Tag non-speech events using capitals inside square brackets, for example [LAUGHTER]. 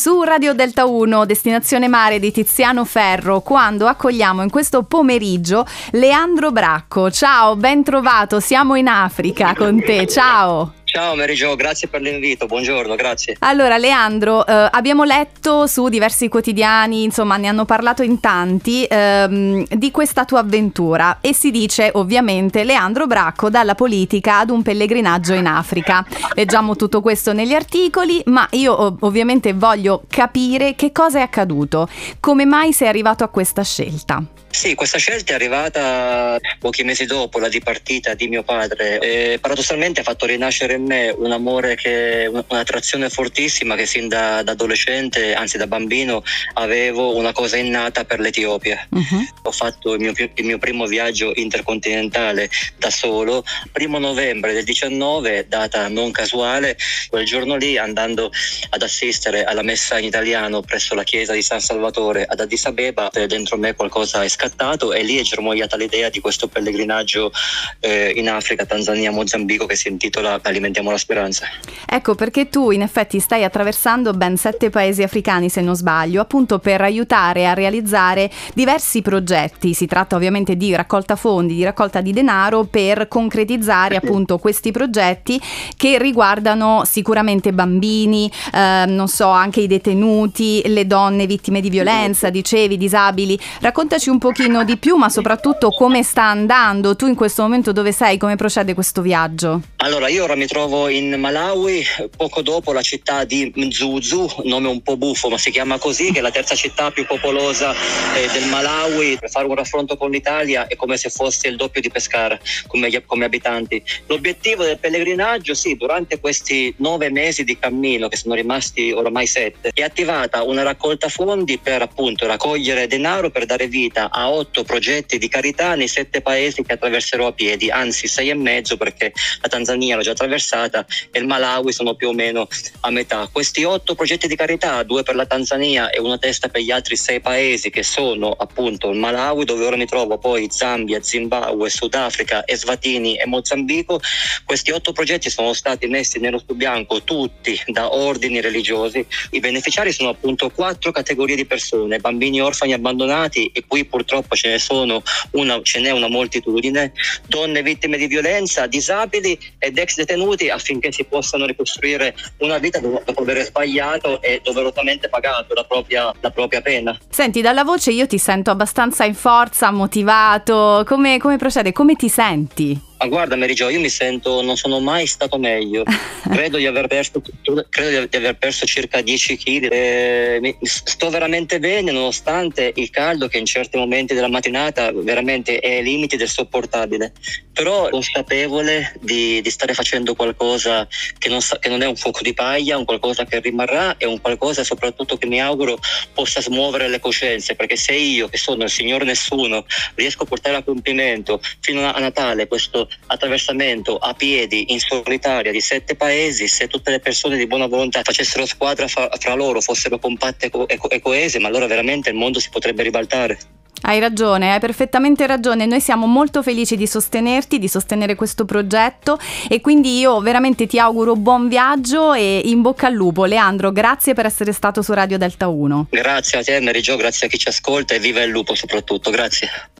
Su Radio Delta 1, destinazione mare di Tiziano Ferro, quando accogliamo in questo pomeriggio Leandro Bracco. Ciao, ben trovato, siamo in Africa con te, ciao. Ciao Jo, grazie per l'invito, buongiorno, grazie. Allora Leandro, eh, abbiamo letto su diversi quotidiani, insomma ne hanno parlato in tanti, ehm, di questa tua avventura e si dice ovviamente Leandro Bracco dalla politica ad un pellegrinaggio in Africa. Leggiamo tutto questo negli articoli, ma io ovviamente voglio capire che cosa è accaduto, come mai sei arrivato a questa scelta. Sì, questa scelta è arrivata pochi mesi dopo la dipartita di mio padre e paradossalmente ha fatto rinascere in me un amore che un'attrazione fortissima che sin da, da adolescente, anzi da bambino, avevo una cosa innata per l'Etiopia. Uh-huh. Ho fatto il mio, il mio, primo viaggio intercontinentale da solo, primo novembre del 19, data non casuale, quel giorno lì andando ad assistere alla messa in italiano presso la chiesa di San Salvatore ad Addis Abeba, dentro me qualcosa è scattato e lì è germogliata l'idea di questo pellegrinaggio eh, in Africa, Tanzania, Mozambico che si intitola Alimentiamo la speranza. Ecco perché tu in effetti stai attraversando ben sette paesi africani se non sbaglio, appunto per aiutare a realizzare diversi progetti. Si tratta ovviamente di raccolta fondi, di raccolta di denaro per concretizzare appunto questi progetti che riguardano sicuramente bambini, eh, non so, anche i detenuti, le donne vittime di violenza, dicevi, disabili. Raccontaci un po' pochino di più, ma soprattutto come sta andando. Tu in questo momento dove sei? Come procede questo viaggio? Allora, io ora mi trovo in Malawi, poco dopo la città di Mzuzu, nome un po' buffo, ma si chiama così, che è la terza città più popolosa eh, del Malawi. Per fare un raffronto con l'Italia è come se fosse il doppio di Pescara come, come abitanti. L'obiettivo del pellegrinaggio, sì, durante questi nove mesi di cammino, che sono rimasti oramai sette, è attivata una raccolta fondi per appunto raccogliere denaro per dare vita a otto progetti di carità nei sette paesi che attraverserò a piedi, anzi sei e mezzo perché la Tanzania l'ho già attraversata e il Malawi sono più o meno a metà. Questi otto progetti di carità, due per la Tanzania e una testa per gli altri sei paesi che sono appunto il Malawi dove ora mi trovo, poi Zambia, Zimbabwe, Sudafrica, Eswatini e Mozambico, questi otto progetti sono stati messi nero su bianco tutti da ordini religiosi. I beneficiari sono appunto quattro categorie di persone, bambini orfani abbandonati e qui purtroppo purtroppo ce ne sono una, ce n'è una moltitudine, donne vittime di violenza, disabili ed ex detenuti affinché si possano ricostruire una vita dopo aver sbagliato e doverosamente pagato la propria, la propria pena. Senti, dalla voce io ti sento abbastanza in forza, motivato, come, come procede? Come ti senti? Ma guarda Mary Jo, io mi sento, non sono mai stato meglio. [LAUGHS] Credo di aver perso, credo di aver perso circa 10 kg. Eh, sto veramente bene nonostante il caldo che in certi momenti della mattinata veramente è ai limiti del sopportabile. Però consapevole di, di stare facendo qualcosa che non, sa, che non, è un fuoco di paglia, un qualcosa che rimarrà e un qualcosa soprattutto che mi auguro possa smuovere le coscienze. Perché se io, che sono il Signore Nessuno, riesco a portare a compimento fino a Natale questo attraversamento a piedi in solitaria di sette paesi, se tutte le persone di buona volontà facessero squadra fra, fra loro, fossero compatte e, co- e coese, ma allora veramente il mondo si potrebbe ribaltare. Hai ragione, hai perfettamente ragione. Noi siamo molto felici di sostenerti, di sostenere questo progetto e quindi io veramente ti auguro buon viaggio e in bocca al lupo. Leandro, grazie per essere stato su Radio Delta 1. Grazie a te, Mary Jo, grazie a chi ci ascolta e viva il lupo soprattutto. Grazie.